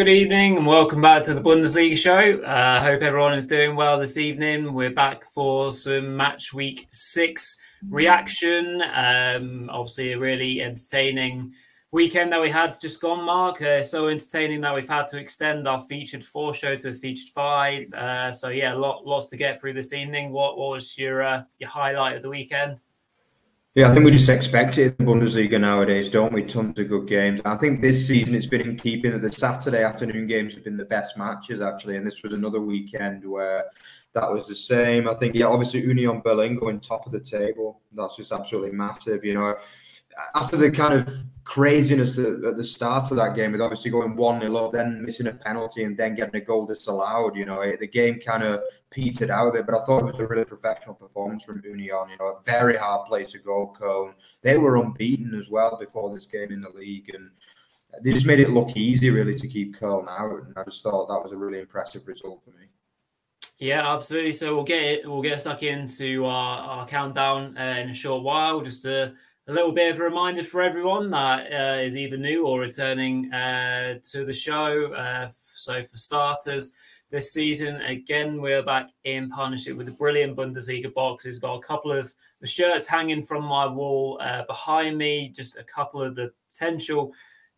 Good evening, and welcome back to the Bundesliga show. I uh, hope everyone is doing well this evening. We're back for some match week six reaction. Um, obviously, a really entertaining weekend that we had just gone, Mark. Uh, so entertaining that we've had to extend our featured four show to a featured five. Uh, so yeah, lot, lots to get through this evening. What, what was your uh, your highlight of the weekend? Yeah, I think we just um, expect it in the Bundesliga nowadays, don't we? Tons of good games. I think this season it's been in keeping that the Saturday afternoon games have been the best matches, actually. And this was another weekend where that was the same. I think, yeah, obviously Union Berlin going top of the table. That's just absolutely massive. You know, after the kind of craziness at the start of that game, with obviously going 1 0 up, then missing a penalty, and then getting a goal disallowed, you know, the game kind of petered out a bit. But I thought it was a really professional performance from Union. You know, a very hard place to go, Köln. They were unbeaten as well before this game in the league. And they just made it look easy, really, to keep Köln out. And I just thought that was a really impressive result for me. Yeah, absolutely. So we'll get it. We'll get stuck into our, our countdown uh, in a short while. Just to a little bit of a reminder for everyone that uh, is either new or returning uh, to the show. Uh, so, for starters, this season, again, we're back in partnership with the brilliant Bundesliga boxes. Got a couple of the shirts hanging from my wall uh, behind me, just a couple of the potential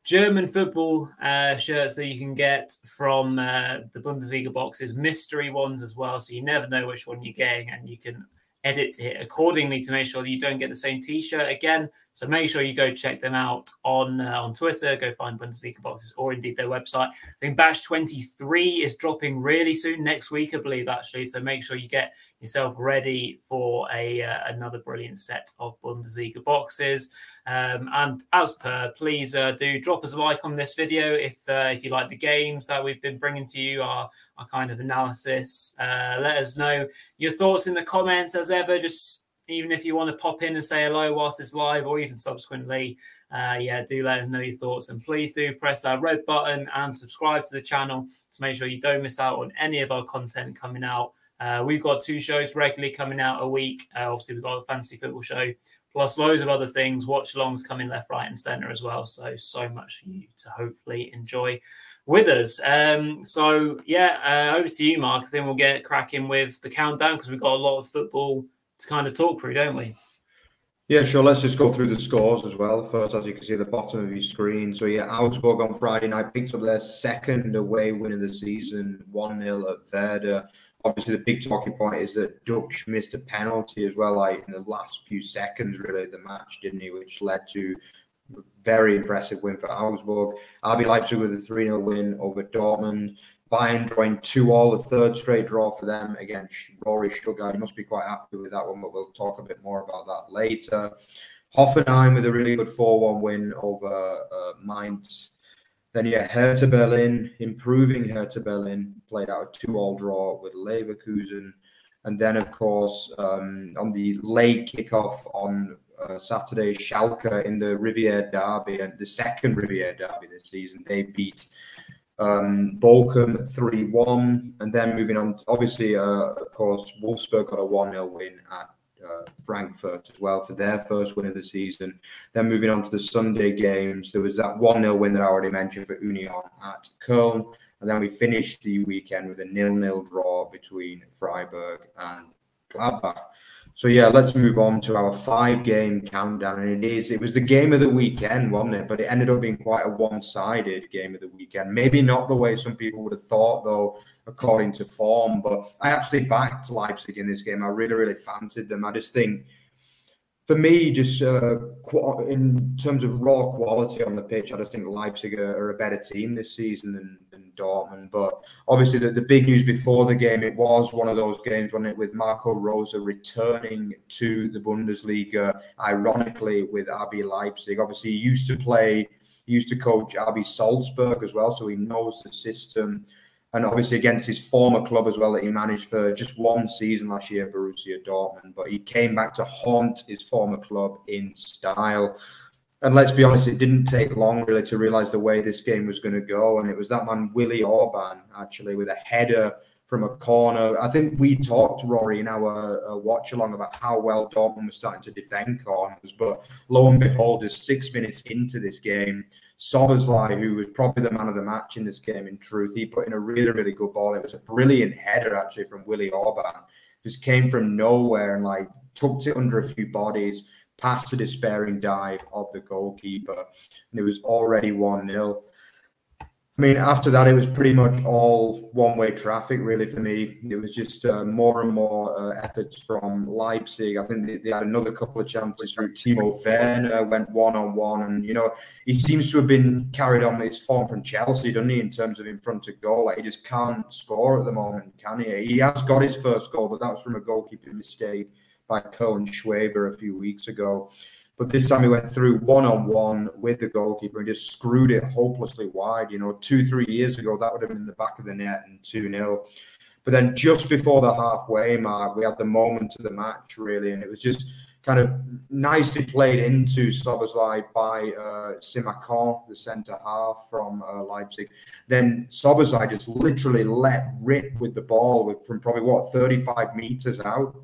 German football uh, shirts that you can get from uh, the Bundesliga boxes, mystery ones as well. So, you never know which one you're getting, and you can edit it accordingly to make sure that you don't get the same t-shirt again. So make sure you go check them out on uh, on Twitter. Go find Bundesliga boxes or indeed their website. I think Batch 23 is dropping really soon next week, I believe actually. So make sure you get yourself ready for a uh, another brilliant set of Bundesliga boxes. Um, and as per, please uh, do drop us a like on this video if uh, if you like the games that we've been bringing to you, our, our kind of analysis. Uh, let us know your thoughts in the comments as ever. Just even if you want to pop in and say hello whilst it's live, or even subsequently. Uh, yeah, do let us know your thoughts and please do press that red button and subscribe to the channel to make sure you don't miss out on any of our content coming out. Uh, we've got two shows regularly coming out a week. Uh, obviously, we've got a fantasy football show plus loads of other things. Watch alongs coming left, right, and center as well. So, so much for you to hopefully enjoy with us. Um, so, yeah, uh, over to you, Mark. Then we'll get cracking with the countdown because we've got a lot of football to kind of talk through, don't we? Yeah, sure. Let's just go through the scores as well. First, as you can see at the bottom of your screen. So, yeah, Augsburg on Friday night picked up their second away win of the season, 1 0 at Werder obviously the big talking point is that Dutch missed a penalty as well, like in the last few seconds, really, the match, didn't he? Which led to a very impressive win for Augsburg. RB Leipzig with a 3 0 win over Dortmund. Bayern drawing 2 all, the third straight draw for them against Rory Stuttgart. He must be quite happy with that one, but we'll talk a bit more about that later. Hoffenheim with a really good 4 1 win over uh, Mainz. Then yeah, Hertha Berlin, improving Hertha Berlin, played out a two-all draw with Leverkusen, and then of course um, on the late kickoff on uh, Saturday, Schalke in the Revierderby and the second Revierderby this season, they beat um, Bochum 3-1, and then moving on, obviously, uh, of course, Wolfsburg got a 1-0 win at uh, Frankfurt as well for their first win of the season. Then moving on to the Sunday games, there was that 1 0 win that I already mentioned for Union at Köln. And then we finished the weekend with a nil nil draw between Freiburg and Gladbach. So yeah, let's move on to our five game countdown. And it is it was the game of the weekend, wasn't it? But it ended up being quite a one-sided game of the weekend. Maybe not the way some people would have thought, though, according to form. But I actually backed Leipzig in this game. I really, really fancied them. I just think for me, just uh, in terms of raw quality on the pitch, I just think Leipzig are, are a better team this season than, than Dortmund. But obviously, the, the, big news before the game, it was one of those games, wasn't it, with Marco Rose returning to the Bundesliga, ironically, with RB Leipzig. Obviously, he used to play, he used to coach RB Salzburg as well, so he knows the system and obviously against his former club as well that he managed for just one season last year, Borussia Dortmund. But he came back to haunt his former club in style. And let's be honest, it didn't take long really to realise the way this game was going to go. And it was that man, Willi Orban, actually, with a header from a corner. I think we talked, Rory, in our uh, watch along about how well Dortmund was starting to defend corners. But lo and behold, just six minutes into this game, Szoboszlai, who was probably the man of the match in this game, in truth, he put in a really, really good ball. It was a brilliant header, actually, from Willi Orban. Just came from nowhere and like tucked it under a few bodies, past the despairing dive of the goalkeeper. And it was already 1 0. I mean, after that, it was pretty much all one way traffic, really, for me. It was just uh, more and more uh, efforts from Leipzig. I think they, they, had another couple of chances through Timo Werner, went one on one. And, you know, he seems to have been carried on his form from Chelsea, doesn't he, in terms of in front of goal? Like, he just can't score at the moment, can he? He has got his first goal, but that was from a goalkeeping mistake by Cohen Schwaber a few weeks ago. But this time he went through one on one with the goalkeeper and just screwed it hopelessly wide. You know, two, three years ago, that would have been the back of the net and 2 0. But then just before the halfway mark, we had the moment of the match, really. And it was just kind of nicely played into Szoboszlai by uh, Simakan, the centre half from uh, Leipzig. Then Szoboszlai just literally let rip with the ball from probably, what, 35 metres out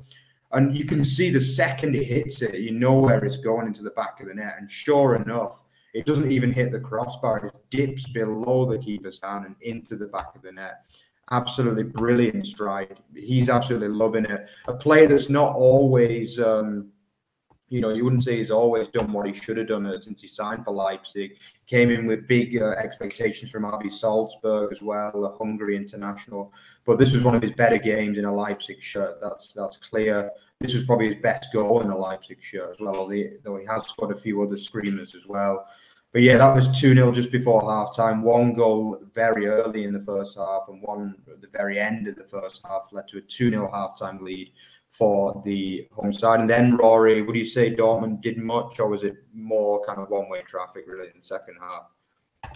and you can see the second it hits it, you know where it's going into the back of the net. And sure enough, it doesn't even hit the crossbar. It dips below the keeper's hand and into the back of the net. Absolutely brilliant strike. He's absolutely loving it. A player that's not always, um, you know, you wouldn't say he's always done what he should have done since he signed for Leipzig. Came in with big uh, expectations from RB Salzburg as well, a Hungary international. But this was one of his better games in a Leipzig shirt. That's that's clear. This was probably his best goal in a Leipzig shirt as well, though he has scored a few other screamers as well. But yeah, that was 2 0 just before half time. One goal very early in the first half, and one at the very end of the first half led to a 2 0 half time lead for the home side. And then, Rory, would you say Dortmund did much, or was it more kind of one way traffic really in the second half?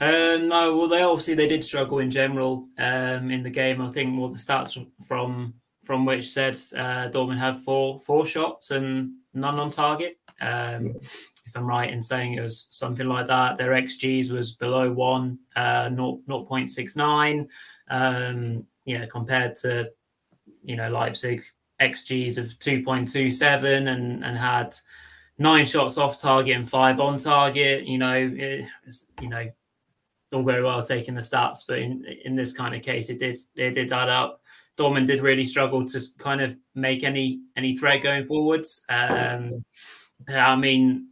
Uh, no, well, they obviously they did struggle in general um, in the game. I think well, the stats from from which said uh, Dortmund had four four shots and none on target. Um, if I'm right in saying it was something like that, their xGs was below one, uh, 0, 0.69. Um, yeah, compared to you know Leipzig xGs of 2.27 and and had nine shots off target and five on target. You know, it, you know, all very well taking the stats, but in in this kind of case, it did it did add up. Dortmund did really struggle to kind of make any any threat going forwards. Um, I mean,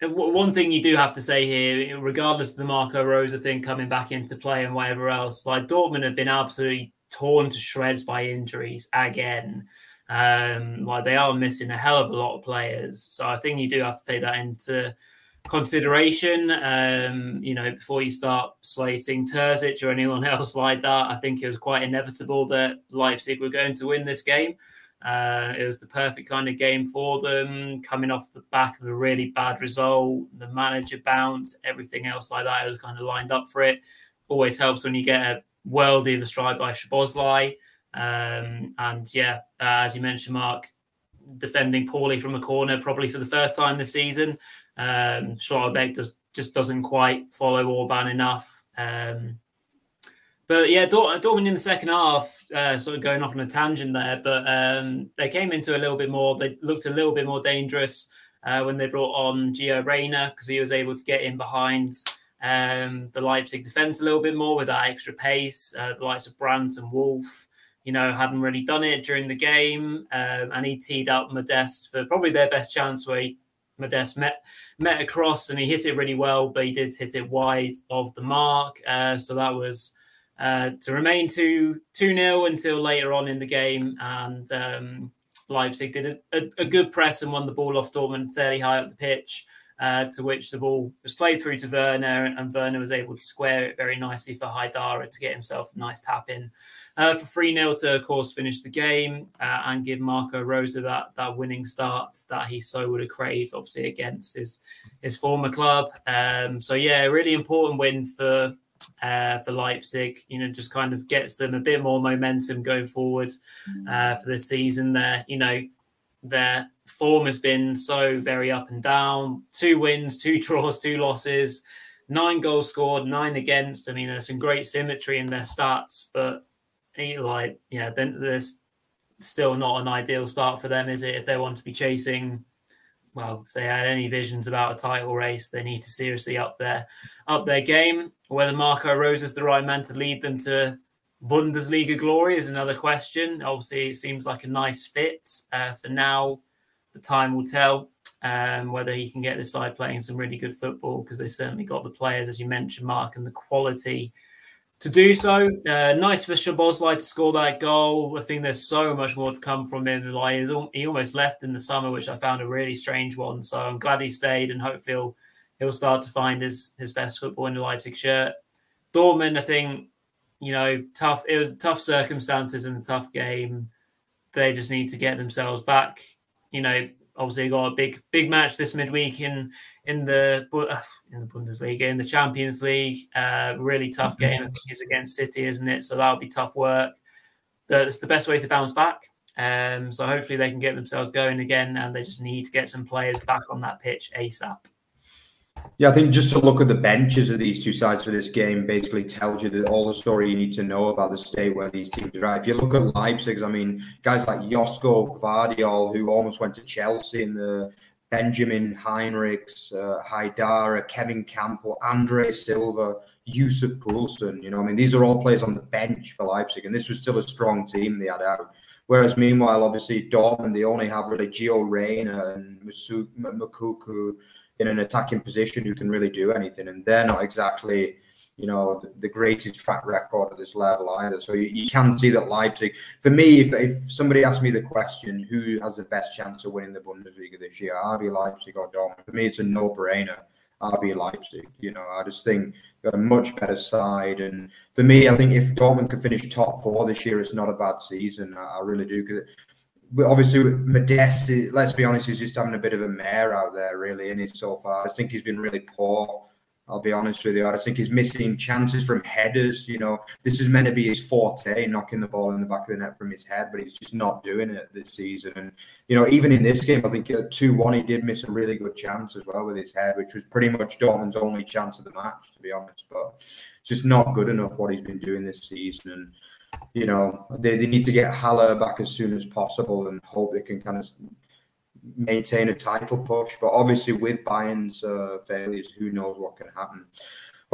one thing you do have to say here, regardless of the Marco Rose thing coming back into play and whatever else, like Dortmund have been absolutely torn to shreds by injuries again. Um, like they are missing a hell of a lot of players, so I think you do have to take that into consideration. Um, you know, before you start slating Terzic or anyone else like that, I think it was quite inevitable that Leipzig were going to win this game. Uh, it was the perfect kind of game for them, coming off the back of a really bad result, the manager bounce, everything else like that. It was kind of lined up for it. Always helps when you get a worldly of a strike by Szoboszlai. Um, and yeah, uh, as you mentioned, Mark, defending poorly from a corner, probably for the first time this season. Um, Schlotterbeck does just doesn't quite follow Orban enough. Um, but yeah, Dortmund in the second half, uh, sort of going off on a tangent there, but um, they came into a little bit more. They looked a little bit more dangerous uh, when they brought on Gio Reyna because he was able to get in behind um, the Leipzig defense a little bit more with that extra pace. Uh, the likes of Brandt and Wolf, you know, hadn't really done it during the game, um, and he teed up Modeste for probably their best chance where he Modeste met met across and he hit it really well, but he did hit it wide of the mark. Uh, so that was uh, to remain to 2 0 until later on in the game. And um, Leipzig did a, a, a, good press and won the ball off Dortmund fairly high up the pitch. Uh, to which the ball was played through to Werner, and Werner was able to square it very nicely for Haidara to get himself a nice tap in uh, for 3 0 to, of course, finish the game uh, and give Marco Rose that, that winning start that he so would have craved, obviously, against his, his former club. Um, so, yeah, really important win for. Uh, for Leipzig, you know, just kind of gets them a bit more momentum going forward uh, for the season. There, you know, their form has been so very up and down. Two wins, two draws, two losses, nine goals scored, nine against. I mean, there's some great symmetry in their stats, but like yeah, then there's still not an ideal start for them, is it? If they want to be chasing, well, if they had any visions about a title race, they need to seriously up their up their game. Whether Marco Rose is the right man to lead them to Bundesliga glory is another question. Obviously, it seems like a nice fit. Uh, for now, the time will tell um, whether he can get this side playing some really good football because they certainly got the players, as you mentioned, Mark, and the quality to do so. Uh, nice for Szoboszlai to score that goal. I think there's so much more to come from him. Like he almost left in the summer, which I found a really strange one. So I'm glad he stayed, and hopefully he'll, he'll start to find his his best football in the Leipzig shirt. Dortmund, I think you know, tough. It was tough circumstances in a tough game. They just need to get themselves back. You know, obviously got a big big match this midweek in in the in the Bundesliga in the Champions League. Uh, really tough game. I think is against City, isn't it? So that'll be tough work. That's the best way to bounce back. Um, so hopefully they can get themselves going again, and they just need to get some players back on that pitch asap. Yeah, I think just to look at the benches of these two sides for this game basically tells you that all the story you need to know about the state where these teams are at. If you look at Leipzig, I mean, guys like Josko Gvardiol, who almost went to Chelsea in the Benjamin Henrichs, uh, Haidara, Kevin Kampl, Andre Silva, Yussuf Poulsen. You know, I mean, these are all players on the bench for Leipzig, and this was still a strong team they had out. Whereas, meanwhile, obviously, Dortmund, they only have really Gio Reyna and Moukoko in an attacking position who can really do anything. And they're not exactly, you know, the, greatest track record at this level either. So you, you, can see that Leipzig, for me, if, if somebody asked me the question, who has the best chance of winning the Bundesliga this year, RB Leipzig or Dortmund? For me, it's a no-brainer. RB Leipzig. You know, I just think got a much better side. And for me, I think if Dortmund could finish top four this year, it's not a bad season. I, really do. Because obviously Modeste, let's be honest, he's just having a bit of a mare out there, really, in he's so far. I think he's been really poor. I'll be honest with you. I think he's missing chances from headers. You know, this is meant to be his forte, knocking the ball in the back of the net from his head, but he's just not doing it this season. And you know, even in this game, I think uh, two one, he did miss a really good chance as well with his head, which was pretty much Dortmund's only chance of the match, to be honest. But just not good enough what he's been doing this season. And you know, they, they need to get Haller back as soon as possible and hope they can kind of maintain a title push. But obviously, with Bayern's uh, failures, who knows what can happen.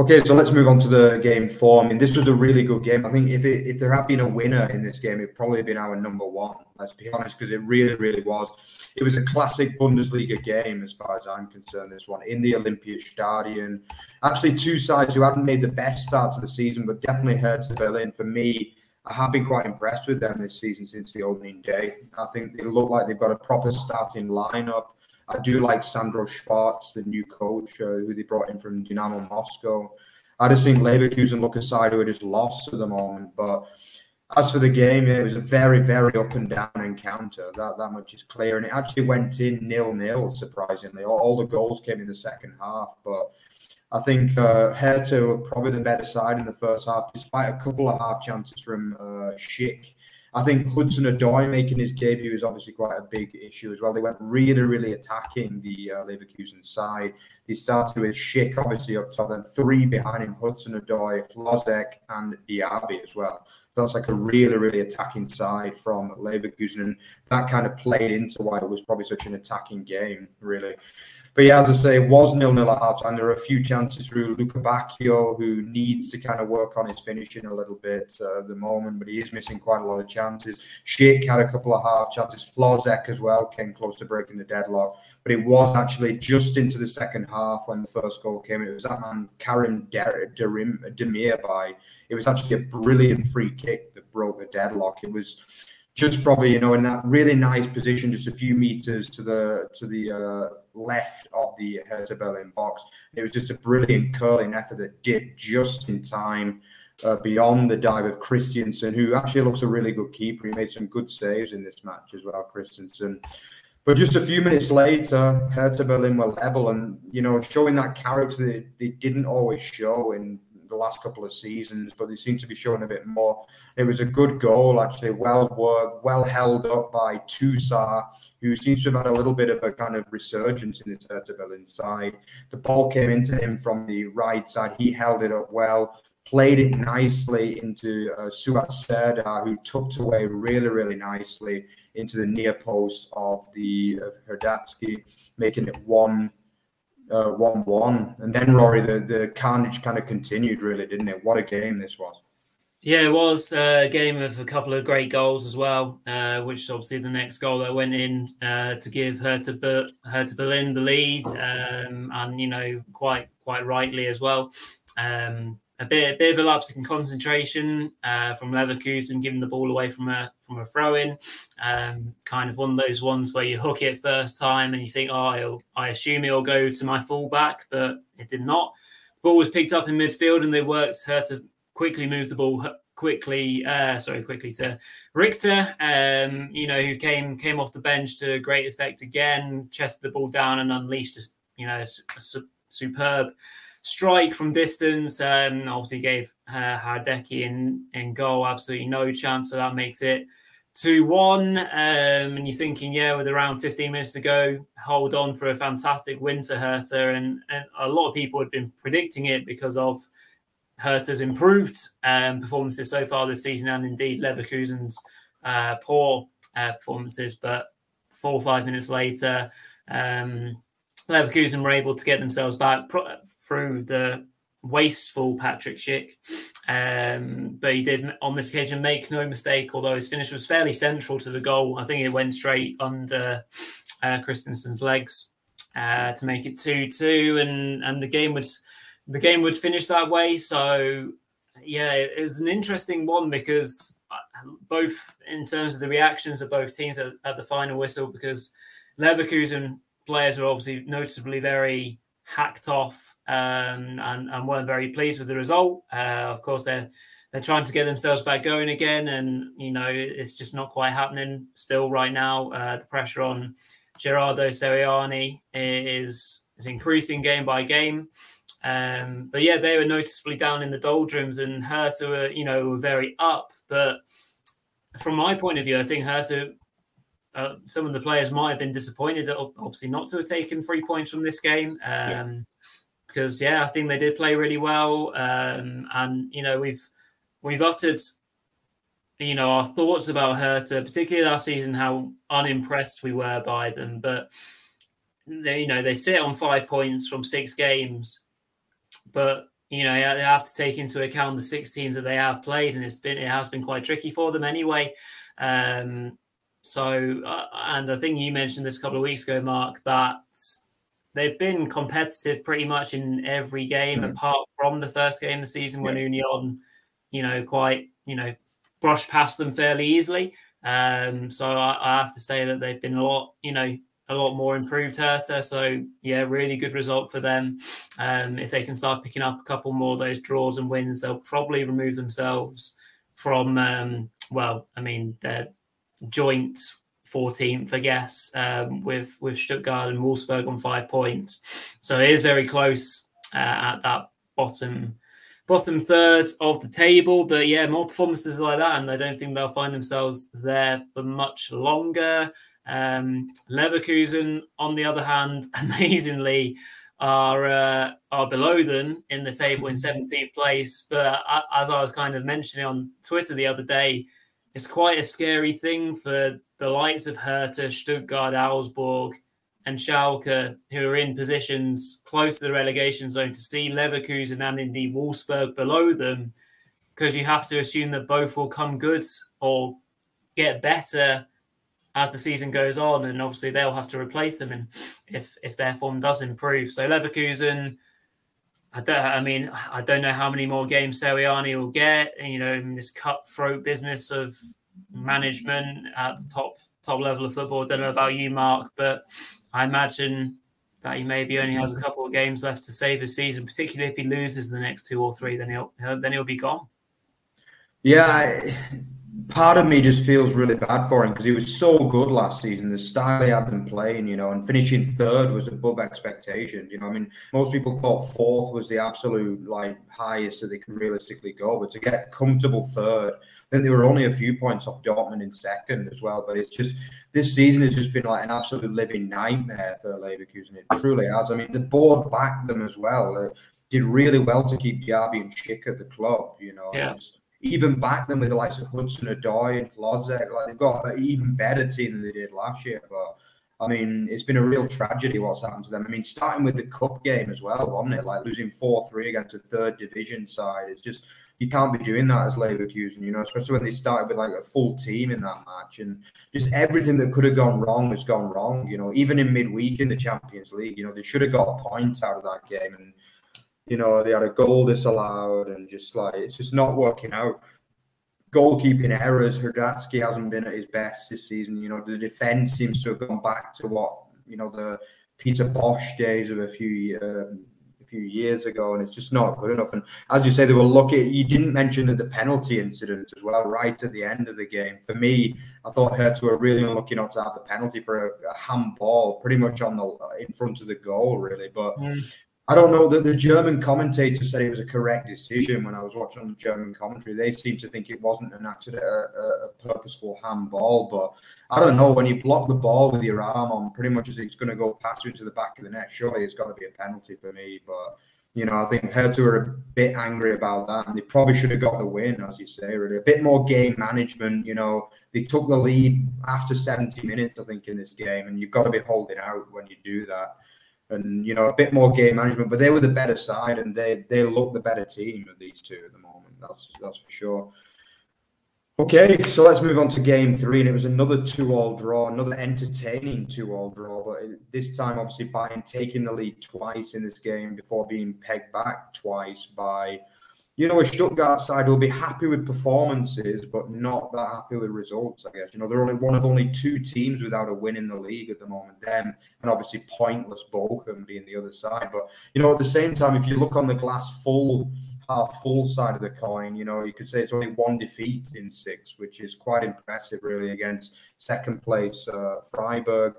Okay, so let's move on to the game four. I mean, this was a really good game. I think if it, if there had been a winner in this game, it'd probably been our number one. Let's be honest, because it really, really was. It was a classic Bundesliga game, as far as I'm concerned. This one in the Olympiastadion. Actually, two sides who haven't made the best start to the season, but definitely Hertha Berlin for me I have been quite impressed with them this season since the opening day. I think they look like they've got a proper starting lineup. I do like Sandro Schwarz, the new coach, uh, who they brought in from Dynamo Moscow. I just think Leverkusen look aside who are just lost at the moment. But as for the game, it was a very, very up and down encounter. That that much is clear. And it actually went in nil nil, surprisingly. All, all the goals came in the second half. But I think uh, Hertha were probably the better side in the first half, despite a couple of half chances from uh, Schick. I think Hudson Odoi making his debut is obviously quite a big issue as well. They went really, really attacking the uh, Leverkusen side. They started with Schick obviously up top, and three behind him: Hudson Odoi, Hložek, and Diaby as well. That's like a really, really attacking side from Leverkusen, and that kind of played into why it was probably such an attacking game, really. But yeah, as I say, it was nil nil at halftime. There are a few chances through Lukebakio, who needs to kind of work on his finishing a little bit uh, at the moment, but he is missing quite a lot of chances. Schick had a couple of half chances. Hložek as well came close to breaking the deadlock, but it was actually just into the second half when the first goal came. It was that man Karim Demirbay. It was actually a brilliant free kick that broke the deadlock. It was just probably you know in that really nice position, just a few meters to the to the uh, left of the Hertha Berlin box. It was just a brilliant curling effort that did just in time. Uh, beyond the dive of Christensen, who actually looks a really good keeper. He made some good saves in this match as well, Christensen. But just a few minutes later, Hertha Berlin were level and, you know, showing that character that they didn't always show in the last couple of seasons, but they seem to be showing a bit more. It was a good goal, actually, well worked, well held up by Toussaint, who seems to have had a little bit of a kind of resurgence in his Hertha Berlin side. The ball came into him from the right side. He held it up well. played it nicely into uh, Suat Serdar, who tucked away really, really nicely into the near post of the of Hradecky, making it one one one. And then Rory, the the carnage kind of continued, really, didn't it? What a game this was. Yeah, it was a game of a couple of great goals as well, uh, which obviously the next goal that went in uh, to give Hertha, Ber- Hertha Berlin the lead, um, and you know quite quite rightly as well. Um, a bit, a bit of a lapse in concentration uh, from Leverkusen, giving the ball away from a from a throw in. Um, kind of one of those ones where you hook it first time and you think, oh, I assume it'll go to my fullback, but it did not. Ball was picked up in midfield and they worked her to quickly move the ball quickly. Uh, sorry, quickly to Richter. Um, you know, who came came off the bench to great effect again, chested the ball down and unleashed a, you know a, a superb strike from distance. Um, obviously gave uh, Hradecky in, in goal absolutely no chance. So that makes it 2 1. Um, and you're thinking, yeah, with around 15 minutes to go, hold on for a fantastic win for Hertha. And, and a lot of people had been predicting it because of Hertha's improved um, performances so far this season and indeed Leverkusen's uh, poor uh, performances. But four or five minutes later, um, Leverkusen were able to get themselves back through the wasteful Patrick Schick. Um, but he did on this occasion make no mistake, although his finish was fairly central to the goal. I think it went straight under uh, Christensen's legs uh, to make it two two, and and the game would the game would finish that way. So yeah, it was an interesting one because uh, both in terms of the reactions of both teams at, at the final whistle, because Leverkusen players were obviously noticeably very hacked off um, and, and weren't very pleased with the result. Uh, of course, they're they're trying to get themselves back going again, and you know it's just not quite happening still right now. Uh, the pressure on Gerardo Seoane is is increasing game by game. Um, but yeah, they were noticeably down in the doldrums, and Hertha were you know were very up. But from my point of view, I think Hertha uh, some of the players might have been disappointed, at obviously, not to have taken three points from this game. Um, yeah. Because yeah, I think they did play really well, um, and you know we've we've uttered you know our thoughts about Hertha, particularly last season, how unimpressed we were by them. But they, you know they sit on five points from six games, but you know they have to take into account the six teams that they have played, and it's been it has been quite tricky for them anyway. Um, so, uh, and I think you mentioned this a couple of weeks ago, Mark, that they've been competitive pretty much in every game mm. apart from the first game of the season when yeah. Union, you know, quite, you know, brushed past them fairly easily. Um, so I, I, have to say that they've been a lot, you know, a lot more improved Hertha. So yeah, really good result for them. Um, if they can start picking up a couple more of those draws and wins, they'll probably remove themselves from. Um, well, I mean, they're joint 14th, I guess, um, with with Stuttgart and Wolfsburg on five points. So it is very close uh, at that bottom bottom third of the table. But yeah, more performances like that, and I don't think they'll find themselves there for much longer. Um, Leverkusen, on the other hand, amazingly are uh, are below them in the table in 17th place. But as I was kind of mentioning on Twitter the other day, it's quite a scary thing for the likes of Hertha, Stuttgart, Augsburg, and Schalke, who are in positions close to the relegation zone, to see Leverkusen and indeed Wolfsburg below them, because you have to assume that both will come good or get better as the season goes on, and obviously they'll have to replace them, and if if their form does improve. So Leverkusen I don't. I mean, I don't know how many more games Seoane will get. You know, in this cutthroat business of management at the top top level of football. I don't know about you, Mark, but I imagine that he maybe only has a couple of games left to save his season. Particularly if he loses the next two or three, then he'll then he'll be gone. Yeah, I, part of me just feels really bad for him because he was so good last season. The style he had them playing, you know, and finishing third was above expectations. You know, I mean, most people thought fourth was the absolute like highest that they could realistically go, but to get comfortable third, I think they were only a few points off Dortmund in second as well. But it's just this season has just been like an absolute living nightmare for Leverkusen. It truly has. I mean, the board backed them as well. Uh, did really well to keep Diaby and Schick at the club. You know, yeah. Even back then with the likes of Hudson Odoi and Hložek, like they've got an even better team than they did last year. But I mean, it's been a real tragedy what's happened to them. I mean, starting with the cup game as well, wasn't it? Like losing four three against a third division side. It's just you can't be doing that as Leverkusen, you know, especially when they started with like a full team in that match. And just everything that could have gone wrong has gone wrong, you know, even in midweek in the Champions League, you know, they should have got a point out of that game. And, you know, they had a goal disallowed and just like it's just not working out goalkeeping errors. Hradecky hasn't been at his best this season. You know, the defense seems to have gone back to what you know the Peter Bosz days of a few um, a few years ago, and it's just not good enough. And as you say, they were lucky. You didn't mention the penalty incident as well, right at the end of the game. For me, I thought Hertha were really unlucky not to have the penalty for a, a handball, pretty much on the in front of the goal, really. But mm. I don't know that the German commentator said it was a correct decision when I was watching the German commentary. They seem to think it wasn't an accident, a, a, purposeful handball. But I don't know when you block the ball with your arm on, pretty much as it's going to go past you to the back of the net. Surely it's got to be a penalty for me. But you know, I think Hertha were a bit angry about that, and they probably should have got the win, as you say. Really, a bit more game management. You know, they took the lead after 70 minutes, I think, in this game, and you've got to be holding out when you do that and you know a bit more game management. But they were the better side, and they they look the better team of these two at the moment. That's that's for sure. Okay, so let's move on to game three, and it was another two-all draw, another entertaining two-all draw. But this time, obviously, Bayern taking the lead twice in this game before being pegged back twice by you know, a Stuttgart side will be happy with performances, but not that happy with results, I guess. You know, they're only one of only two teams without a win in the league at the moment, them, and obviously pointless Bochum being the other side. But, you know, at the same time, if you look on the glass full, half full side of the coin, you know, you could say it's only one defeat in six, which is quite impressive, really, against second place uh, Freiburg.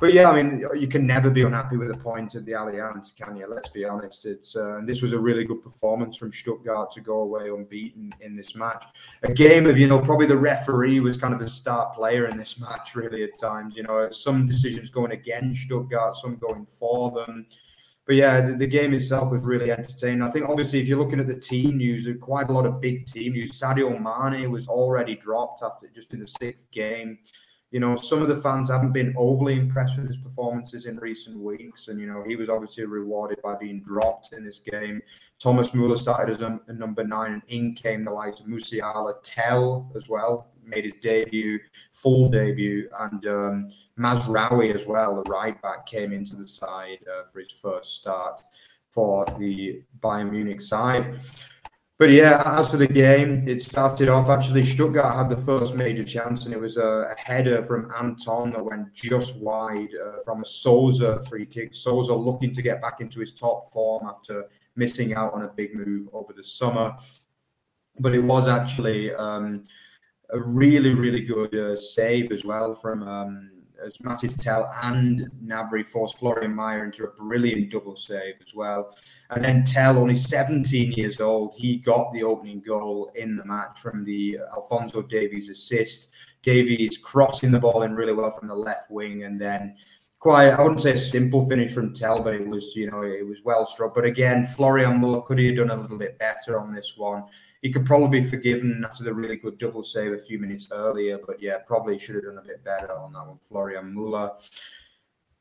But yeah, I mean, you can never be unhappy with a point at the Allianz, can you? Let's be honest. It's uh, this was a really good performance from Stuttgart to go away unbeaten in this match. A game of, you know, probably the referee was kind of the star player in this match, really. At times, you know, some decisions going against Stuttgart, some going for them. But yeah, the, the game itself was really entertaining. I think obviously, if you're looking at the team news, quite a lot of big team news. Sadio Mane was already dropped after just in the sixth game you know, some of the fans haven't been overly impressed with his performances in recent weeks. And, you know, he was obviously rewarded by being dropped in this game. Thomas Muller started as a, a number nine, and in came the likes of Musiala, Tel as well, made his debut, full debut, and um, Mazraoui as well, the right back, came into the side uh, for his first start for the Bayern Munich side. But yeah, as for the game, it started off actually. Stuttgart had the first major chance, and it was a, header from Anton that went just wide uh, from a Sosa free kick. Sosa looking to get back into his top form after missing out on a big move over the summer. But it was actually um, a really, really good uh, save as well from um, as Mathys Tel and Gnabry forced Florian Meyer into a brilliant double save as well. And then Tel, only 17 years old, he got the opening goal in the match from the Alphonso Davies assist. Davies crossing the ball in really well from the left wing, and then quite, I wouldn't say a simple finish from Tel, but it was, you know, it was well struck. But again, Florian Muller could have done a little bit better on this one. He could probably be forgiven after the really good double save a few minutes earlier, but yeah, probably should have done a bit better on that one, Florian Muller.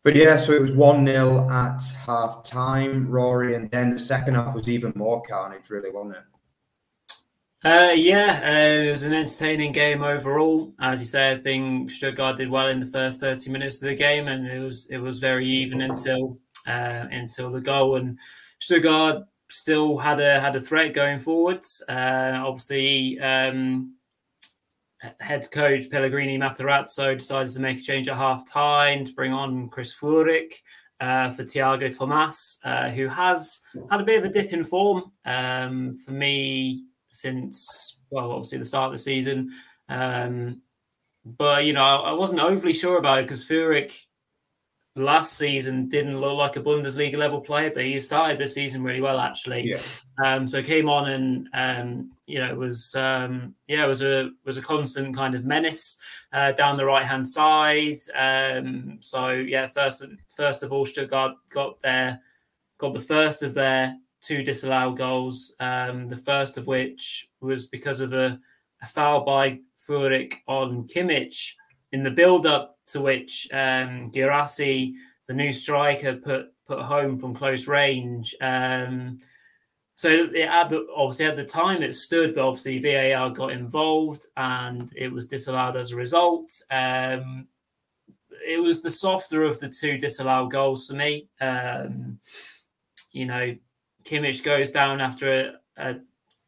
But yeah, so it was 1 0 at half time, Rory, and then the second half was even more carnage, really, wasn't it? Uh, yeah, uh, it was an entertaining game overall. As you say, I think Stuttgart did well in the first 30 minutes of the game, and it was it was very even until uh, until the goal. And Stuttgart still had a had a threat going forwards. Uh, obviously, um, head coach Pellegrino Matarazzo decided to make a change at half time to bring on Chris Führich uh, for Tiago Tomás, uh, who has had a bit of a dip in form um, for me since, well, obviously the start of the season. Um, but, you know, I, wasn't overly sure about it because Führich last season didn't look like a Bundesliga level player, but he started the season really well actually. Yeah. Um, so came on and um, you know it was um, yeah was a was a constant kind of menace uh, down the right hand side. Um, so yeah, first first of all, Stuttgart got their got the first of their two disallowed goals. Um, the first of which was because of a, a foul by Führich on Kimmich in the build-up to which um, Guirassy, the new striker, put put home from close range. Um, so it had obviously at the time it stood, but obviously VAR got involved and it was disallowed as a result. Um, it was the softer of the two disallowed goals for me. Um, you know, Kimmich goes down after a, a,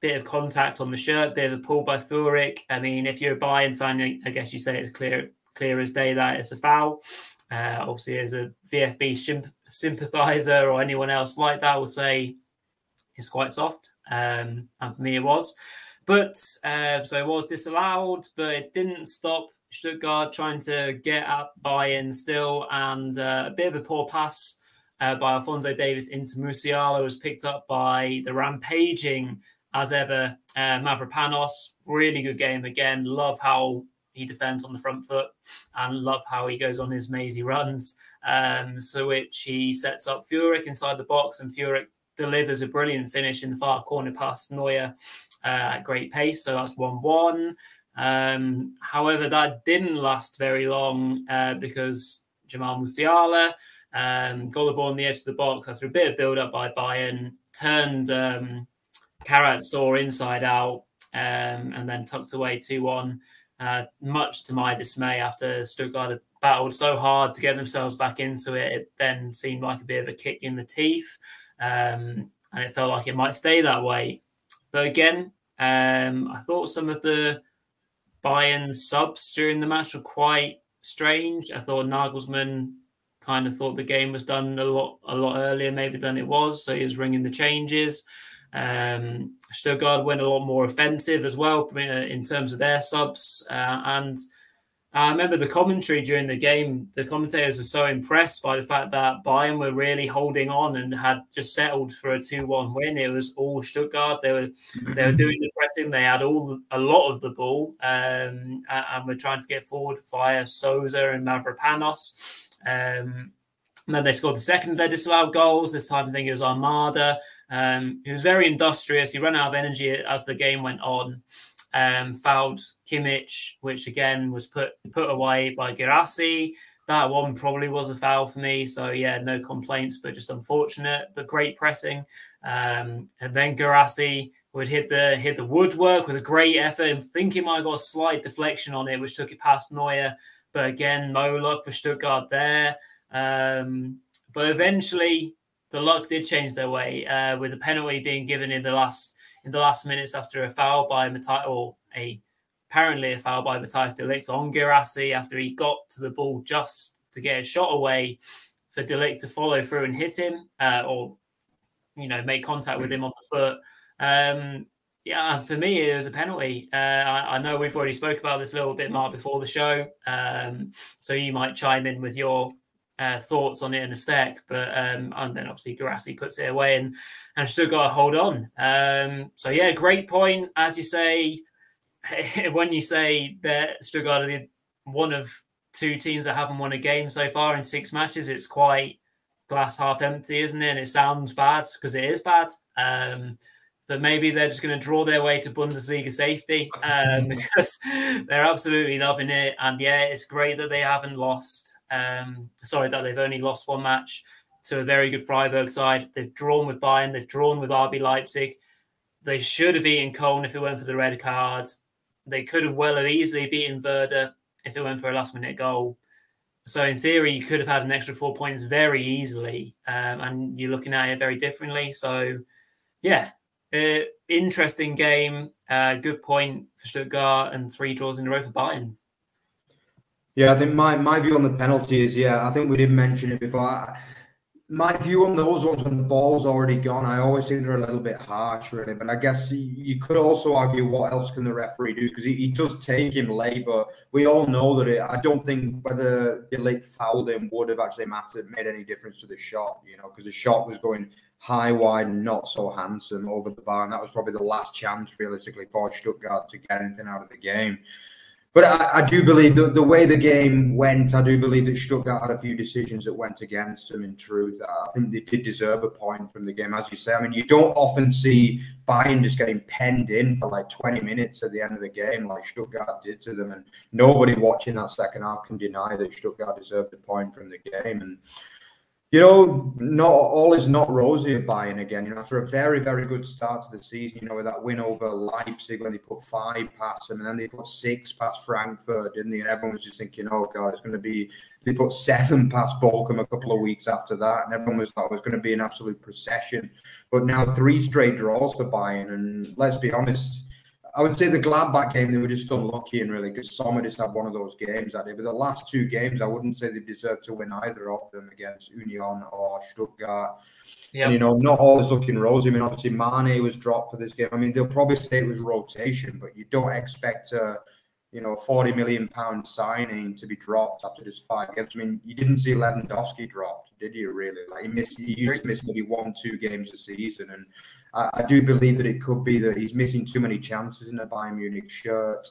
bit of contact on the shirt, bit of a pull by Führich. I mean, if you're a Bayern fan, I guess you say it's clear clear as day that it's a foul. Uh, obviously, as a VFB sympathizer or anyone else like that, will say it's quite soft. Um, and for me, it was. But uh, so it was disallowed, but it didn't stop Stuttgart trying to get up Bayern still. And uh, a bit of a poor pass uh, by Alphonso Davies into Musiala was picked up by the rampaging, as ever, uh, Mavropanos. Really good game again. Love how he defends on the front foot and love how he goes on his mazy runs. Um, so which he sets up Führich inside the box and Führich delivers a brilliant finish in the far corner past Neuer uh, at great pace. So that's 1 1. Um, however, that didn't last very long uh, because Jamal Musiala um, got the ball on the edge of the box after a bit of build up by Bayern, turned um, Karazor inside out um, and then tucked away 2 1. Uh, much to my dismay, after Stuttgart had battled so hard to get themselves back into it, it then seemed like a bit of a kick in the teeth. Um, and it felt like it might stay that way. But again, um, I thought some of the Bayern subs during the match were quite strange. I thought Nagelsmann kind of thought the game was done a lot a lot earlier maybe than it was, so he was ringing the changes. Um, Stuttgart went a lot more offensive as well uh, in terms of their subs, uh, and I remember the commentary during the game. The commentators were so impressed by the fact that Bayern were really holding on and had just settled for a two-one win. It was all Stuttgart. They were they were doing the pressing. They had all a lot of the ball, um, and were trying to get forward via Sosa and Mavropanos. Um, and then they scored the second of their disallowed goals. This time, I think it was Ahamada. Um, he was very industrious. He ran out of energy as the game went on. Um, fouled Kimmich, which again was put put away by Guirassy. That one probably was a foul for me. So yeah, no complaints, but just unfortunate. But great pressing. Um, and then Guirassy would hit the hit the woodwork with a great effort. and think he might have got a slight deflection on it, which took it past Neuer. But again, no luck for Stuttgart there. Um, but eventually, the luck did change their way uh, with a penalty being given in the last in the last minutes after a foul by Matthijs, or a apparently a foul by Matthijs de Ligt on Guirassy after he got to the ball just to get a shot away for de Ligt to follow through and hit him uh, or you know make contact with him on the foot. Um, yeah, for me, it was a penalty. Uh, I, I, know we've already spoke about this a little bit, Mark, before the show. Um, so you might chime in with your uh, thoughts on it in a sec. But um, and then obviously Guirassy puts it away and and still got to hold on. Um, so yeah, great point. As you say, when you say that Stuttgart are one of two teams that haven't won a game so far in six matches, it's quite glass half empty, isn't it? And it sounds bad because it is bad. Um, but maybe they're just going to draw their way to Bundesliga safety um, because they're absolutely loving it. And yeah, it's great that they haven't lost. Um, sorry, that they've only lost one match to a very good Freiburg side. They've drawn with Bayern, they've drawn with RB Leipzig. They should have beaten Köln if it weren't for the red cards. They could have well have easily beaten Werder if it weren't for a last minute goal. So in theory, you could have had an extra four points very easily, um, and you're looking at it very differently. So, yeah, uh, interesting game. Uh, good point for Stuttgart and three draws in a row for Bayern. Yeah, I think my, my view on the penalty is yeah, I think we did mention it before. I, my view on those ones when the ball's already gone, I always think they're a little bit harsh, really. But I guess you could also argue what else can the referee do because he, he, does take him late. But we all know that it, I don't think whether de Ligt fouled him would have actually mattered, made any difference to the shot, you know, because the shot was going high, wide, and not so handsome over the bar. And that was probably the last chance, realistically, for Stuttgart to get anything out of the game. but I, I, do believe the, the way the game went, I do believe that Stuttgart had a few decisions that went against them. In truth, I think they did deserve a point from the game, as you say. I mean, you don't often see Bayern just getting penned in for like 20 minutes at the end of the game, like Stuttgart did to them, and nobody watching that second half can deny that Stuttgart deserved a point from the game. And you know, not all is not rosy at Bayern again. You know, after a very, very good start to the season, you know, with that win over Leipzig when they put five past them and then they put six past Frankfurt, didn't they? And everyone was just thinking, oh God, it's going to be. They put seven past Bochum a couple of weeks after that, and everyone was thought it was going to be an absolute procession. But now three straight draws for Bayern, and let's be honest I would say the Gladbach game, they were just unlucky and really because Sommer just had one of those games that day. But the last two games, I wouldn't say they deserved to win either of them against Union or Stuttgart. Yeah. You know, not all is looking rosy. I mean, obviously, Mane was dropped for this game. I mean, they'll probably say it was rotation, but you don't expect a, you know, 40 million pound signing to be dropped after just five games. I mean, you didn't see Lewandowski dropped, did you? Really? Like he missed, he used to miss maybe one, two games a season, and I, I, do believe that it could be that he's missing too many chances in a Bayern Munich shirt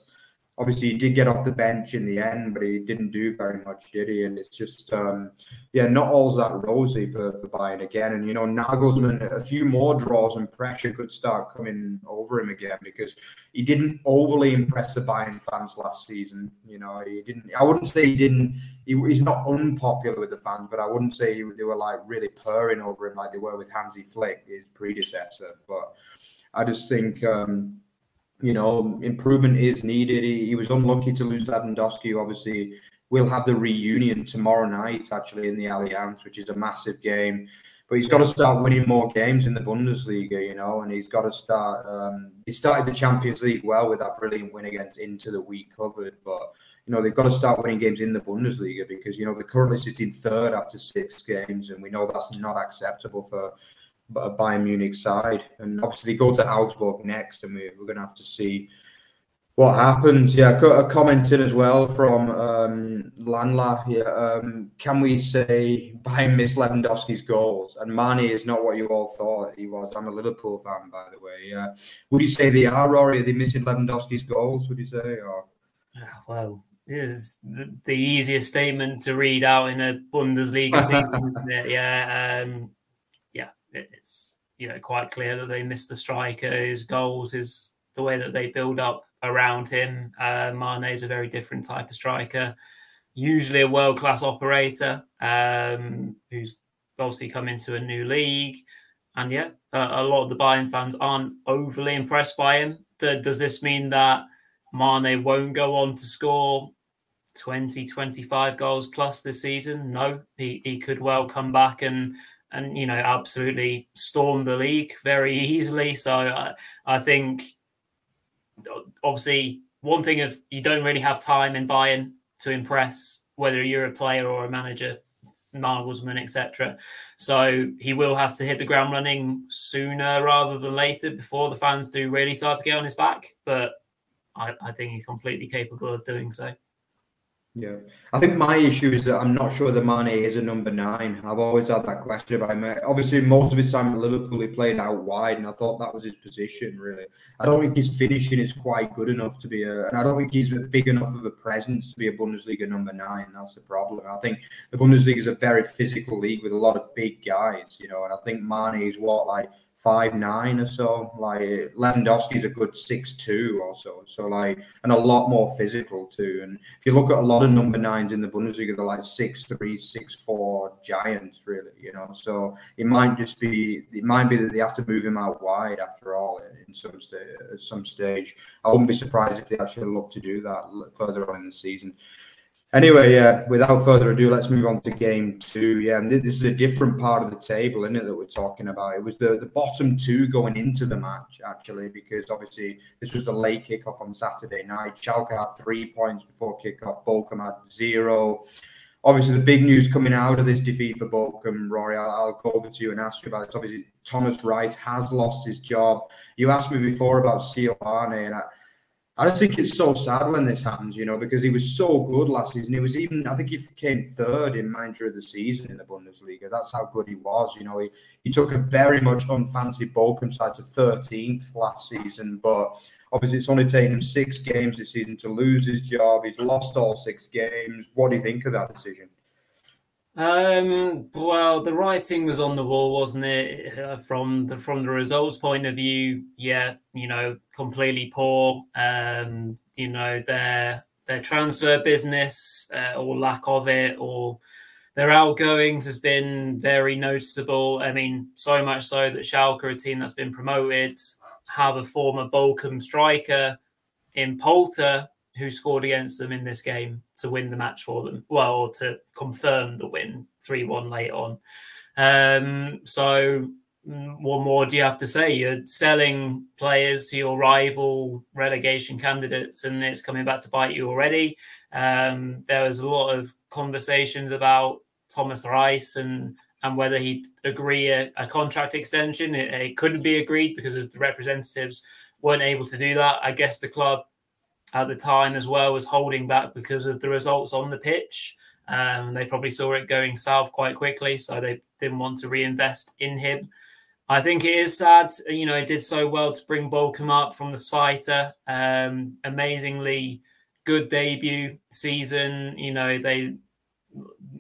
obviously he did get off the bench in the end, but he didn't do very much, did he? And it's just, um, yeah, not all that rosy for, for Bayern again. And, you know, Nagelsmann, a few more draws and pressure could start coming over him again because he didn't overly impress the Bayern fans last season. You know, he didn't, I wouldn't say he didn't, he, he's not unpopular with the fans, but I wouldn't say he, they were like really purring over him like they were with Hansi Flick, his predecessor. But I just think, um, you know, improvement is needed. He, he was unlucky to lose Lewandowski. Obviously, we'll have the reunion tomorrow night, actually, in the Allianz, which is a massive game. But he's got to start winning more games in the Bundesliga, you know, and he's got to start. Um, he started the Champions League well with that brilliant win against Inter the week covered, but you know they've got to start winning games in the Bundesliga because you know they're currently sitting third after six games, and we know that's not acceptable for Bayern Munich side. And obviously, they go to Augsburg next, and we, are going to have to see what happens. Yeah, a comment in as well from um, Landla. Yeah, um, can we say Bayern missed Lewandowski's goals? And Mane is not what you all thought he was. I'm a Liverpool fan, by the way. Yeah, would you say they are, Rory? Are they missing Lewandowski's goals? Would you say? Or well, it's the, easiest statement to read out in a Bundesliga season, isn't it? Yeah. Um, it's you know quite clear that they missed the striker. His goals, his the way that they build up around him. Uh, is a very different type of striker. Usually a world class operator um, who's obviously come into a new league. And yeah, a lot of the Bayern fans aren't overly impressed by him. does this mean that Mane won't go on to score 20, 25 goals plus this season? No, he, he could well come back and and you know absolutely storm the league very easily. So I, I think obviously one thing of you don't really have time in Bayern to impress whether you're a player or a manager, Nagelsmann, etc. So he will have to hit the ground running sooner rather than later before the fans do really start to get on his back. But I, I think he's completely capable of doing so. Yeah, I think my issue is that I'm not sure the Mane is a number nine. I've always had that question about him. Obviously, most of his time at Liverpool, he played out wide, and I thought that was his position. Really, I don't think his finishing is quite good enough to be a, and I don't think he's big enough of a presence to be a Bundesliga number nine. That's the problem. I think the Bundesliga is a very physical league with a lot of big guys, you know, and I think Mane is what like five nine or so. Like Lewandowski's a good six two or so. So like and a lot more physical too. And if you look at a lot of number nines in the Bundesliga, they're like six three, six four giants, really. You know, so it might just be it might be that they have to move him out wide after all in some st- at some stage. I wouldn't be surprised if they actually look to do that further on in the season. Anyway, yeah, without further ado, let's move on to game two. Yeah, and this is a different part of the table, isn't it, that we're talking about? It was the, the bottom two going into the match, actually, because obviously this was the late kickoff on Saturday night. Schalke had three points before kickoff, Bochum had zero. Obviously, the big news coming out of this defeat for Bochum, Rory, I'll, I'll go over to you and ask you about it. Obviously, Thomas Reis has lost his job. You asked me before about Seoane, and I, I just think it's so sad when this happens, you know, because he was so good last season. He was even, I think he came third in manager of the season in the Bundesliga. That's how good he was. You know, he, he took a very much unfancy Bochum side to 13th last season, but obviously it's only taken him six games this season to lose his job. He's lost all six games. What do you think of that decision? Um, well, the writing was on the wall, wasn't it? Uh, from the from the results point of view, yeah, you know, completely poor. Um, you know, their their transfer business uh, or lack of it, or their outgoings has been very noticeable. I mean, so much so that Schalke, a team that's been promoted, have a former Bochum striker in Polter who scored against them in this game to win the match for them. Well, or to confirm the win 3 1 late on. Um, so, mm, what more do you have to say? You're selling players to your rival relegation candidates, and it's coming back to bite you already. Um, there was a lot of conversations about Thomas Reis and and whether he'd agree a, a contract extension. It, it couldn't be agreed because of the representatives weren't able to do that. I guess the club at the time as well was holding back because of the results on the pitch. Um, they probably saw it going south quite quickly, so they didn't want to reinvest in him. I think it is sad. You know, it did so well to bring Bochum up from the Zweite. Um, amazingly good debut season. You know, they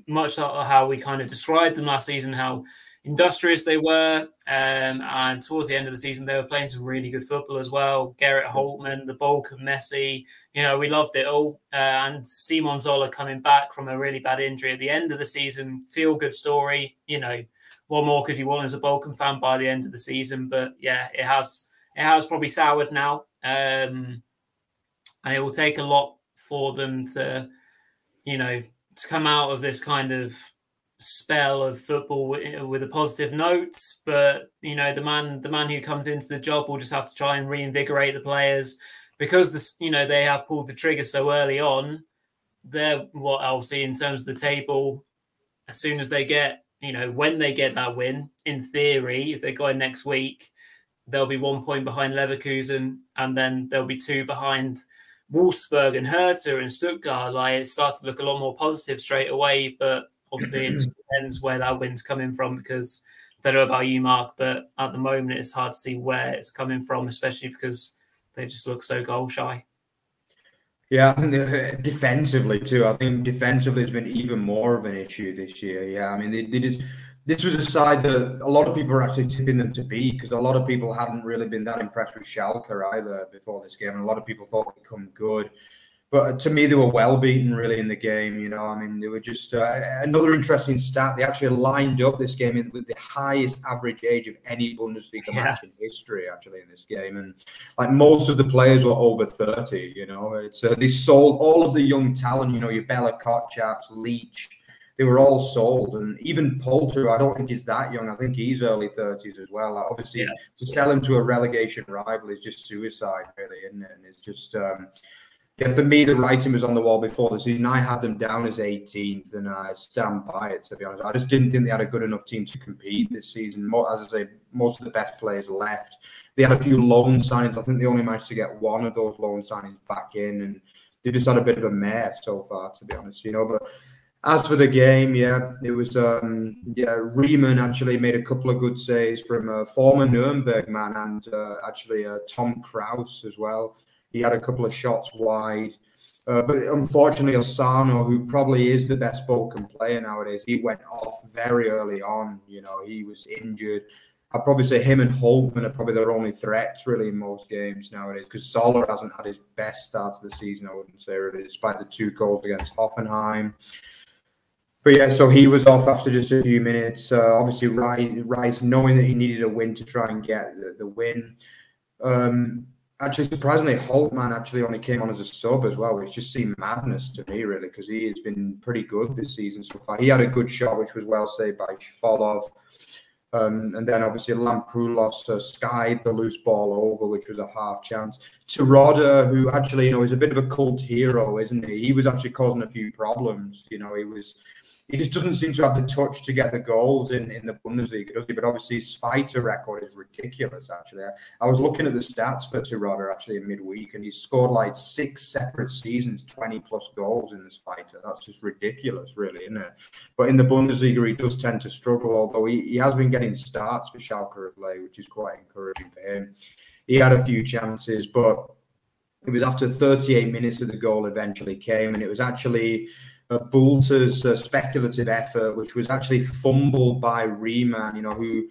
much like how we kind of described them last season, how industrious they were. Um, and towards the end of the season, they were playing some really good football as well. Gerrit Holtmann, the bulk of Messi, you know, we loved it all. Uh, and Simon Zoller coming back from a really bad injury at the end of the season, feel good story. You know, what more could you want as a Bochum fan by the end of the season? But yeah, it has it has probably soured now, um, and it will take a lot for them to, you know, to come out of this kind of spell of football eh, with a positive note. But you know, the man the man who comes into the job will just have to try and reinvigorate the players because this you know they have pulled the trigger so early on. They're what I'll see in terms of the table. As soon as they get you know when they get that win, in theory, if they go in next week, they'll be one point behind Leverkusen, and then they'll be two behind Wolfsburg and Hertha and Stuttgart, like it started to look a lot more positive straight away. But obviously, it depends where that wind's coming from because I don't know about you, Mark, but at the moment, it's hard to see where it's coming from, especially because they just look so goal shy. Yeah, I think uh, defensively too. I think defensively has been even more of an issue this year. Yeah, I mean, they, they just this was a side that a lot of people were actually tipping them to beat because a lot of people hadn't really been that impressed with Schalke either before this game, and a lot of people thought they'd come good. But to me, they were well beaten really in the game. You know, I mean, they were just uh, another interesting stat. They actually lined up this game with the highest average age of any Bundesliga yeah. match in history. Actually, in this game, and like most of the players were over thirty. You know, it's uh, they sold all of the young talent. You know, your Bella Kotchaps, Leach they were all sold. And even Polter, I don't think he's that young. I think he's early 30s as well. obviously, yeah. to sell him to a relegation rival is just suicide, really, isn't it? And it's just, um, yeah, for me, the writing was on the wall before the season. I had them down as 18th, and I stand by it, to be honest. I just didn't think they had a good enough team to compete this season. As I say, most of the best players left. They had a few loan signings. I think they only managed to get one of those loan signings back in, and they just had a bit of a mess so far, to be honest. You know, but as for the game, yeah, it was um, yeah. Riemann actually made a couple of good saves from a former Nuremberg man and uh, actually uh, Tom Krauß as well. He had a couple of shots wide, uh, but unfortunately, Asano, who probably is the best Bochum player nowadays, he went off very early on. You know, he was injured. I'd probably say him and Holtmann are probably their only threats really in most games nowadays because Zoller hasn't had his best start to the season. I wouldn't say really, despite the two goals against Hoffenheim but yeah, so he was off after just a few minutes. Uh, obviously, Reis, knowing that he needed a win to try and get the, the win. Um, actually, surprisingly, Holtmann actually only came on as a sub as well, which just seemed madness to me, really, because he has been pretty good this season so far. He had a good shot, which was well saved by Schwolow. Um, and then obviously Lampropoulos uh, skied the loose ball over, which was a half chance. to Terodde, who actually, you know, is a bit of a cult hero, isn't he? He was actually causing a few problems. You know, he was he just doesn't seem to have the touch to get the goals in, in the Bundesliga, does he? But obviously, his Zweite record is ridiculous, actually. I was looking at the stats for Terodde actually in midweek, and he's scored like six separate seasons, 20 plus goals in this Zweite. That's just ridiculous, really, isn't it? But in the Bundesliga, he does tend to struggle, although he, he has been getting starts for Schalke of late, which is quite encouraging for him. He had a few chances, but it was after 38 minutes that the goal eventually came, and it was actually uh, Bülter's uh, speculative effort, which was actually fumbled by Riemann, you know, who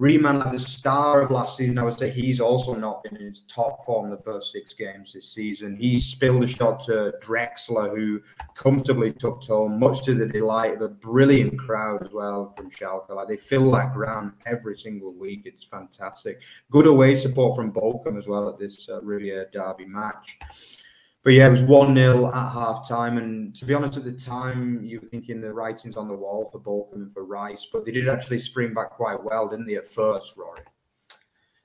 Riemann, like the star of last season, I would say he's also not been in his top form the first six games this season. He spilled a shot to Drexler, who comfortably took home, much to the delight of a brilliant crowd as well from Schalke. Like they fill that ground every single week. It's fantastic. Good away support from Bochum as well at this uh, derby match but yeah, it was 1 0 at half time. And to be honest, at the time, you were thinking the writing's on the wall for Bochum and for Reis, but they did actually spring back quite well, didn't they, at first, Rory?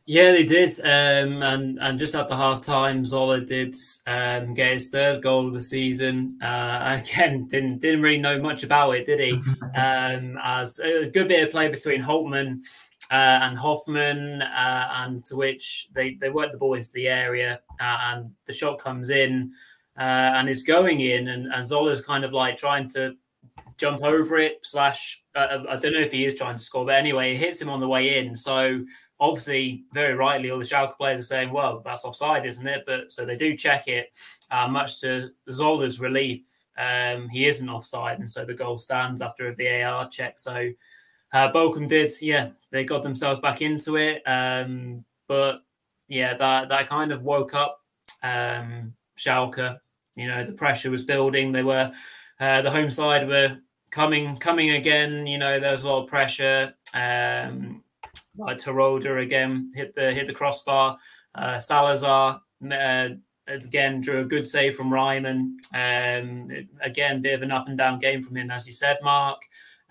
Yeah, they did. Um, and, and just after half time, Zoller did um, get his third goal of the season. Uh, again, didn't didn't really know much about it, did he? um, as a good bit of play between Holtmann uh, and Hofmann, uh, and to which they, they work the ball into the area, uh, and the shot comes in uh, and is going in, and, and Zoller's kind of like trying to jump over it. Slash, uh, I don't know if he is trying to score, but anyway, it hits him on the way in. So obviously, very rightly, all the Schalke players are saying, "Well, that's offside, isn't it?" But so they do check it, uh, much to Zoller's relief. Um, he isn't offside, and so the goal stands after a VAR check. So uh, Bochum did, yeah, they got themselves back into it. Um, but yeah, that that kind of woke up um, Schalke. You know, the pressure was building. They were uh, the home side were coming coming again. You know, there was a lot of pressure. Um, like Terodde again hit the hit the crossbar. Uh, Zalazar uh, again drew a good save from Riemann. Um, again, bit of an up and down game from him, as you said, Mark.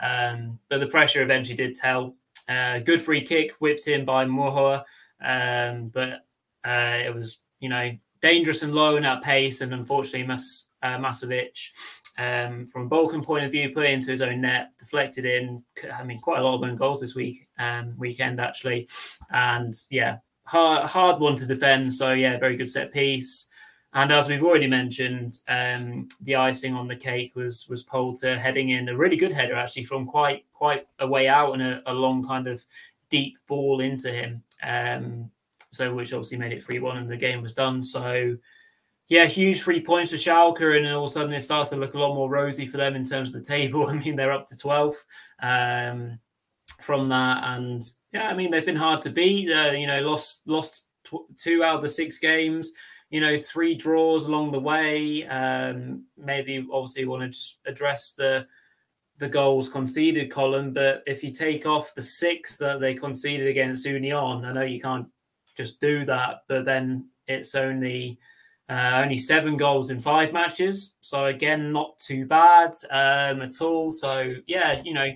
Um, but the pressure eventually did tell. Uh, good free kick whipped in by Mohr, um, but uh, it was you know dangerous and low in that pace, and unfortunately, Mas- uh, Masovic, um, from a Bochum point of view, put into his own net, deflected in. I mean, quite a lot of own goals this week, um, weekend actually, and yeah, hard, hard one to defend. So yeah, very good set piece. And as we've already mentioned, um, the icing on the cake was was Polter heading in a really good header actually from quite quite a way out and a, a long kind of deep ball into him. Um, so which obviously made it three one and the game was done. So yeah, huge three points for Schalke, and all of a sudden it starts to look a lot more rosy for them in terms of the table. I mean, they're up to 12 um, from that, and yeah, I mean they've been hard to beat. Uh, you know, lost lost tw- two out of the six games you know, three draws along the way. Um, maybe obviously want to address the the goals conceded column, but if you take off the six that they conceded against Union, I know you can't just do that, but then it's only uh, only seven goals in five matches. So again, not too bad um, at all. So yeah, you know,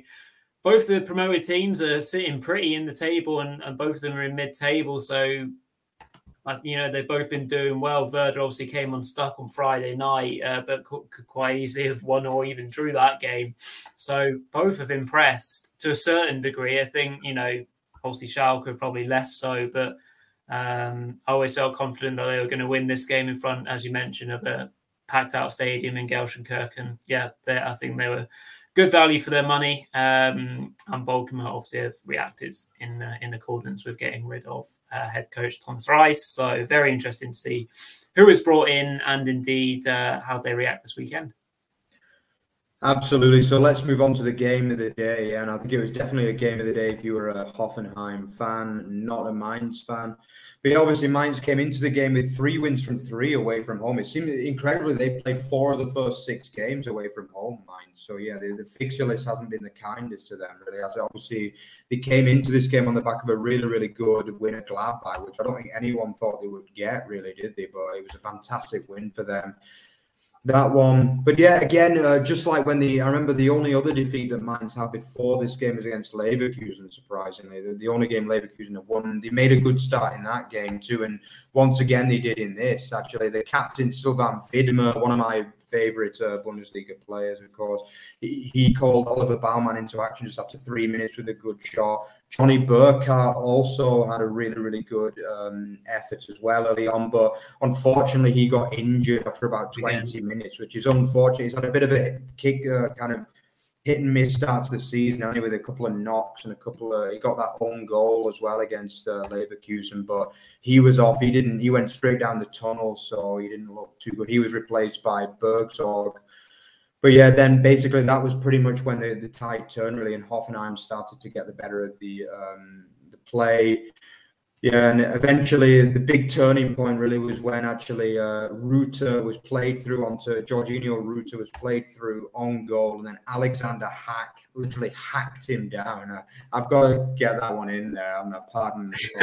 both the promoted teams are sitting pretty in the table, and, and both of them are in mid-table. So you know, they've both been doing well. Werder obviously came unstuck on Friday night, uh, but could, could, quite easily have won or even drew that game. So both have impressed to a certain degree. I think, you know, obviously Schalke probably less so, but um, I always felt confident that they were going to win this game in front, as you mentioned, of a packed out stadium in Gelsenkirchen. Yeah, I think they were good value for their money. Um, and Bochum obviously have reacted in uh, in accordance with getting rid of uh, head coach Thomas Reis. So very interesting to see who is brought in and indeed uh, how they react this weekend. Absolutely. So let's move on to the game of the day. And I think it was definitely a game of the day if you were a Hoffenheim fan, not a Mainz fan. But obviously, Mainz came into the game with three wins from three away from home. It seemed incredibly they played four of the first six games away from home, Mainz. So yeah, the, the fixture list hasn't been the kindest to them, really. As obviously, they came into this game on the back of a really, really good win at Gladbach, which I don't think anyone thought they would get, really, did they? But it was a fantastic win for them. That one. But yeah, again, uh, just like when the I remember the only other defeat that Mainz had before this game was against Leverkusen. Surprisingly, the, the only game Leverkusen have won. They made a good start in that game too, and once again they did in this. Actually, the captain Silvan Widmer, one of my favourite uh, Bundesliga players, of course, he, he, called Oliver Baumann into action just after three minutes with a good shot. Johnny Burkardt also had a really, really good um, effort as well early on, but unfortunately he got injured after about 20 yeah. minutes, which is unfortunate. He's had a bit of a kick, uh, kind of hit and miss start to the season, only with a couple of knocks and a couple of. He got that own goal as well against uh, Leverkusen, but he was off. He didn't. He went straight down the tunnel, so he didn't look too good. He was replaced by Bergsorg but yeah, then basically that was pretty much when the, the tide turned really, and Hoffenheim started to get the better of the um, the play. Yeah, and eventually the big turning point really was when actually uh, Rutter was played through onto Georginio Rutter was played through on goal, and then Alexander Hack literally hacked him down. Uh, I've got to get that one in there. I'm not pardon.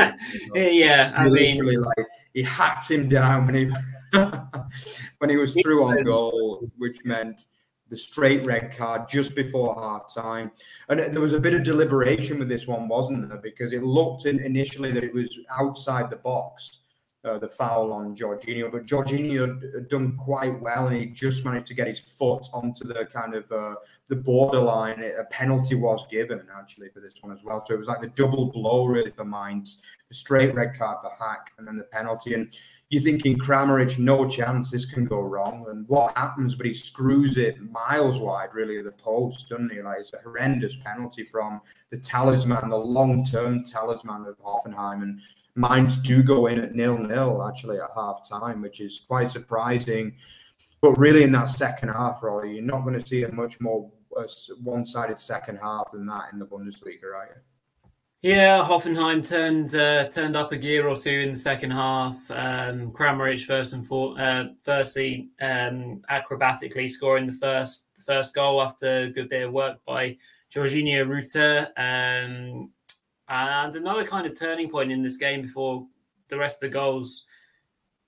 yeah, I literally mean, like he hacked him down when he when he was through on goal, which meant the straight red card just before half time. And there was a bit of deliberation with this one, wasn't there? Because it looked in, initially that it was outside the box, uh, the foul on Georginio, but Georginio had done quite well and he just managed to get his foot onto the kind of uh, the borderline. A penalty was given actually for this one as well. So it was like the double blow really for Mainz, the straight red card for Hack and then the penalty. And you're thinking Kramaric, no chance, this can go wrong. And what happens? But he screws it miles wide, really, of the post, doesn't he? Like it's a horrendous penalty from the talisman, the long-term talisman of Hoffenheim, and Mainz do go in at nil-nil actually at half time, which is quite surprising. But really, in that second half, Roy, you're not going to see a much more uh, one-sided second half than that in the Bundesliga, right? Yeah, Hoffenheim turned uh, turned up a gear or two in the second half. Um, Kramaric first and for, uh, firstly um, acrobatically scoring the first the first goal after a good bit of work by Georginio Rutter. Um, and another kind of turning point in this game before the rest of the goals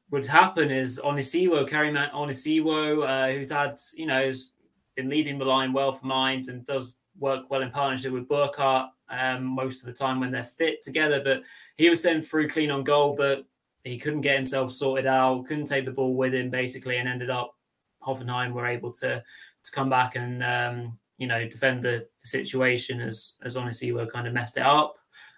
would happen is Onisiwo, Karim Onisiwo, uh, who's had, you know, has been leading the line well for Mainz and does work well in partnership with Burkardt um, most of the time when they're fit together. But he was sent through clean on goal, but he couldn't get himself sorted out, couldn't take the ball with him basically, and ended up Hoffenheim were able to to come back and um, you know defend the, the situation as as Onisiwo kind of messed it up.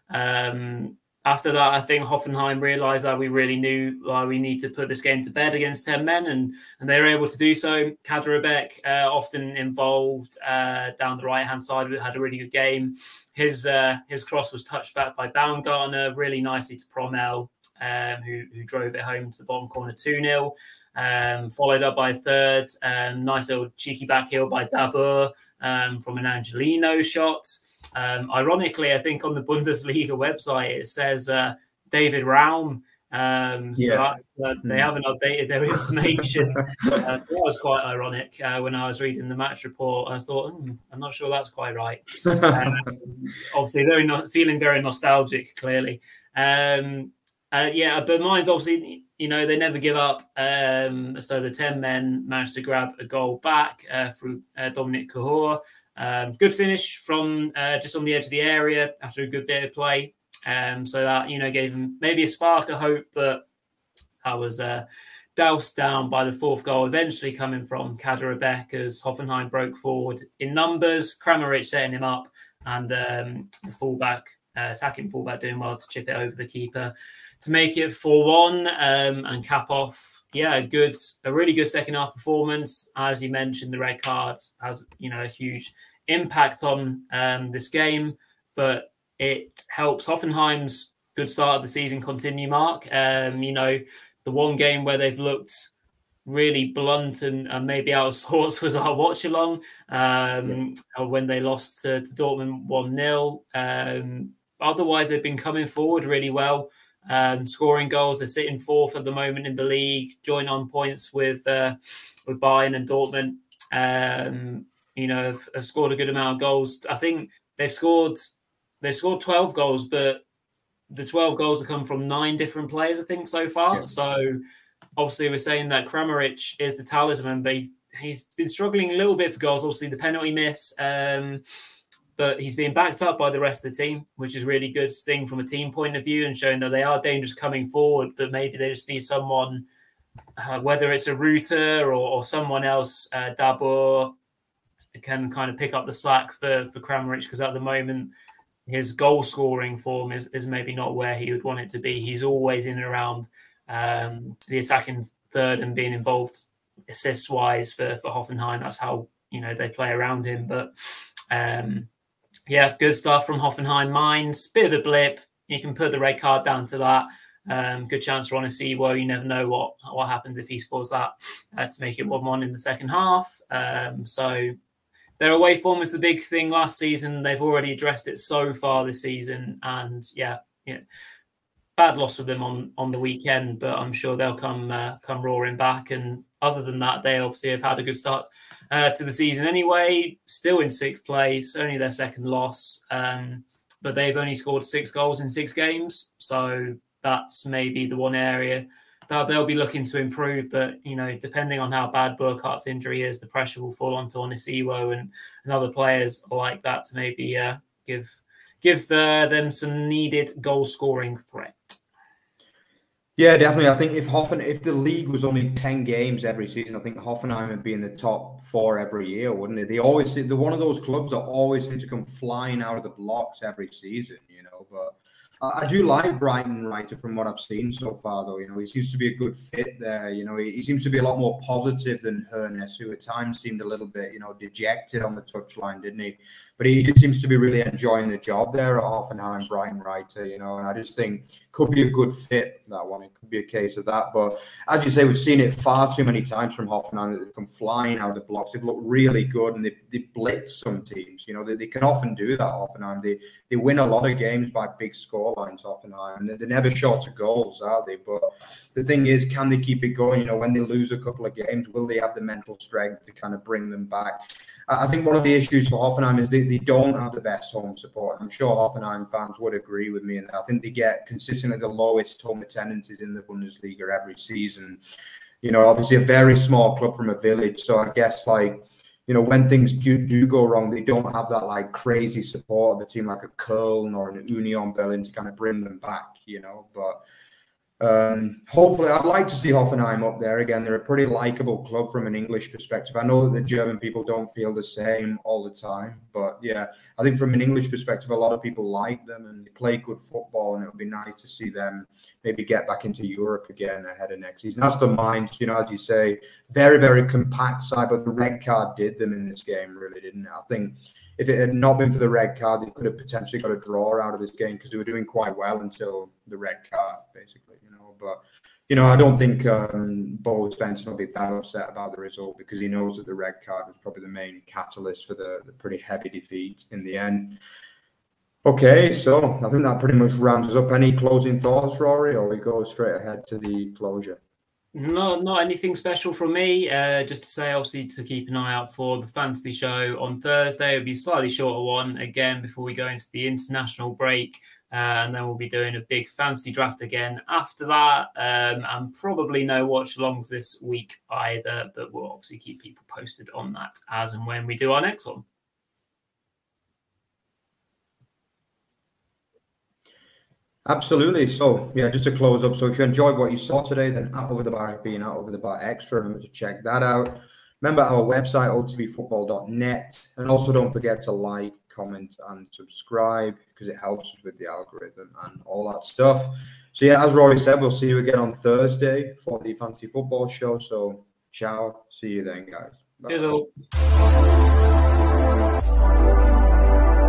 Um, after that, I think Hoffenheim realised that we really knew uh, we need to put this game to bed against 10 men, and, and they were able to do so. Kaderabek, uh, often involved uh, down the right hand side, had a really good game. His uh, his cross was touched back by Baumgartner really nicely to Promel, um, who, who drove it home to the bottom corner 2 0. Um, followed up by a third, um, nice little cheeky back heel by Dabbur um, from an Angelino shot. Um, ironically, I think on the Bundesliga website it says uh, David Raum. Um, so yeah. uh, they mm. haven't updated their information. uh, so that was quite ironic uh, when I was reading the match report. I thought, hmm, I'm not sure that's quite right. Um, obviously, very not feeling very nostalgic. Clearly, um, uh, yeah. But Mainz obviously, you know, they never give up. Um, so the ten men managed to grab a goal back uh, through Dominik Kohr. Um, good finish from uh, just on the edge of the area after a good bit of play. Um, so that, you know, gave him maybe a spark of hope, but I was uh, doused down by the fourth goal, eventually coming from Kaderabek as Hoffenheim broke forward in numbers. Kramaric setting him up, and um, the fullback, uh, attacking fullback, doing well to chip it over the keeper to make it 4 1 um, and cap off yeah, a good, a really good second half performance. As you mentioned, the red card has you know a huge impact on um, this game, but it helps Hoffenheim's good start of the season continue. Mark, um, you know, the one game where they've looked really blunt and, and maybe out of sorts was our watch along um, yeah. when they lost to, to Dortmund 1 0. Um, otherwise, they've been coming forward really well, um, scoring goals. They're sitting fourth at the moment in the league, join on points with uh, with Bayern and Dortmund. Um, you know, have, have, scored a good amount of goals. I think they've scored they've scored 12 goals, but the 12 goals have come from nine different players, I think, so far. Yeah. So obviously we're saying that Kramaric is the talisman, but he's, he's been struggling a little bit for goals. Obviously, the penalty miss. Um, but he's being backed up by the rest of the team, which is really good thing from a team point of view and showing that they are dangerous coming forward. But maybe they just need someone, uh, whether it's a Rutter or, or someone else, uh, Dabbur, can kind of pick up the slack for for Kramaric because at the moment his goal scoring form is, is maybe not where he would want it to be. He's always in and around um, the attacking third and being involved assist wise for, for Hoffenheim. That's how you know they play around him. But um, yeah, good stuff from Hoffenheim Mainz. Bit of a blip. You can put the red card down to that. Um, good chance for Onisiwo. You never know what what happens if he scores that uh, to make it one-one in the second half. Um, so their away form was the big thing last season. They've already addressed it so far this season, and yeah, yeah, bad loss for them on on the weekend. But I'm sure they'll come uh, come roaring back. And other than that, they obviously have had a good start uh, to the season anyway. Still in sixth place, only their second loss, um, but they've only scored six goals in six games. So that's maybe the one area that they'll be looking to improve. But you know, depending on how bad Burkardt's injury is, the pressure will fall onto Onisiwo and, and other players like that to maybe uh, give give uh, them some needed goal scoring threat. Yeah, definitely. I think if Hoffen, if the league was only ten games every season, I think Hoffenheim would be in the top four every year, wouldn't it? They always, they're one of those clubs that always seem to come flying out of the blocks every season, you know. But I do like Breitenreiter from what I've seen so far, though. You know, he seems to be a good fit there. You know, he, he seems to be a lot more positive than Hoeneß, who at times seemed a little bit, you know, dejected on the touchline, didn't he? But he seems to be really enjoying the job there at Hoffenheim, Breitenreiter, you know, and I just think could be a good fit, that one. It could be a case of that. But as you say, we've seen it far too many times from Hoffenheim that they've come flying out of the blocks. They've looked really good and they, they blitz some teams. You know, they, they can often do that, Hoffenheim. They, they win a lot of games by big score lines, Hoffenheim. And they're never short of goals, are they? But the thing is, can they keep it going? You know, when they lose a couple of games, will they have the mental strength to kind of bring them back? I think one of the issues for Hoffenheim is they, they don't have the best home support. I'm sure Hoffenheim fans would agree with me, and I think they get consistently the lowest home attendances in the Bundesliga every season. You know, obviously a very small club from a village, so I guess like you know, when things do, do go wrong, they don't have that like crazy support of a team like a Köln or an Union Berlin to kind of bring them back, you know. But um, hopefully, I'd like to see Hoffenheim up there again. They're a pretty likable club from an English perspective. I know that the German people don't feel the same all the time, but yeah, I think from an English perspective, a lot of people like them and they play good football, and it would be nice to see them maybe get back into Europe again ahead of next season. That's the mind, you know, as you say, very, very compact side, but the red card did them in this game, really, didn't it? I think if it had not been for the red card, they could have potentially got a draw out of this game because they were doing quite well until the red card, basically. But you know, I don't think um, Bo Svensson will be that upset about the result because he knows that the red card was probably the main catalyst for the, the pretty heavy defeat in the end. Okay, so I think that pretty much rounds up. Any closing thoughts, Rory, or we go straight ahead to the closure? No, not anything special from me. Uh, just to say, obviously, to keep an eye out for the fantasy show on Thursday. It'll be a slightly shorter one again before we go into the international break. Uh, and then we'll be doing a big fancy draft again after that. Um, and probably no watch alongs this week either, but we'll obviously keep people posted on that as and when we do our next one. Absolutely. So, yeah, just to close up. So, if you enjoyed what you saw today, then Out Over the Bar being Out Over the Bar Extra, remember to check that out. Remember our website, otbfootball.net. And also don't forget to like, comment, and subscribe because it helps us with the algorithm and all that stuff. So, yeah, as Rory said, we'll see you again on Thursday for the Fantasy Football Show. So, ciao. See you then, guys. Bye.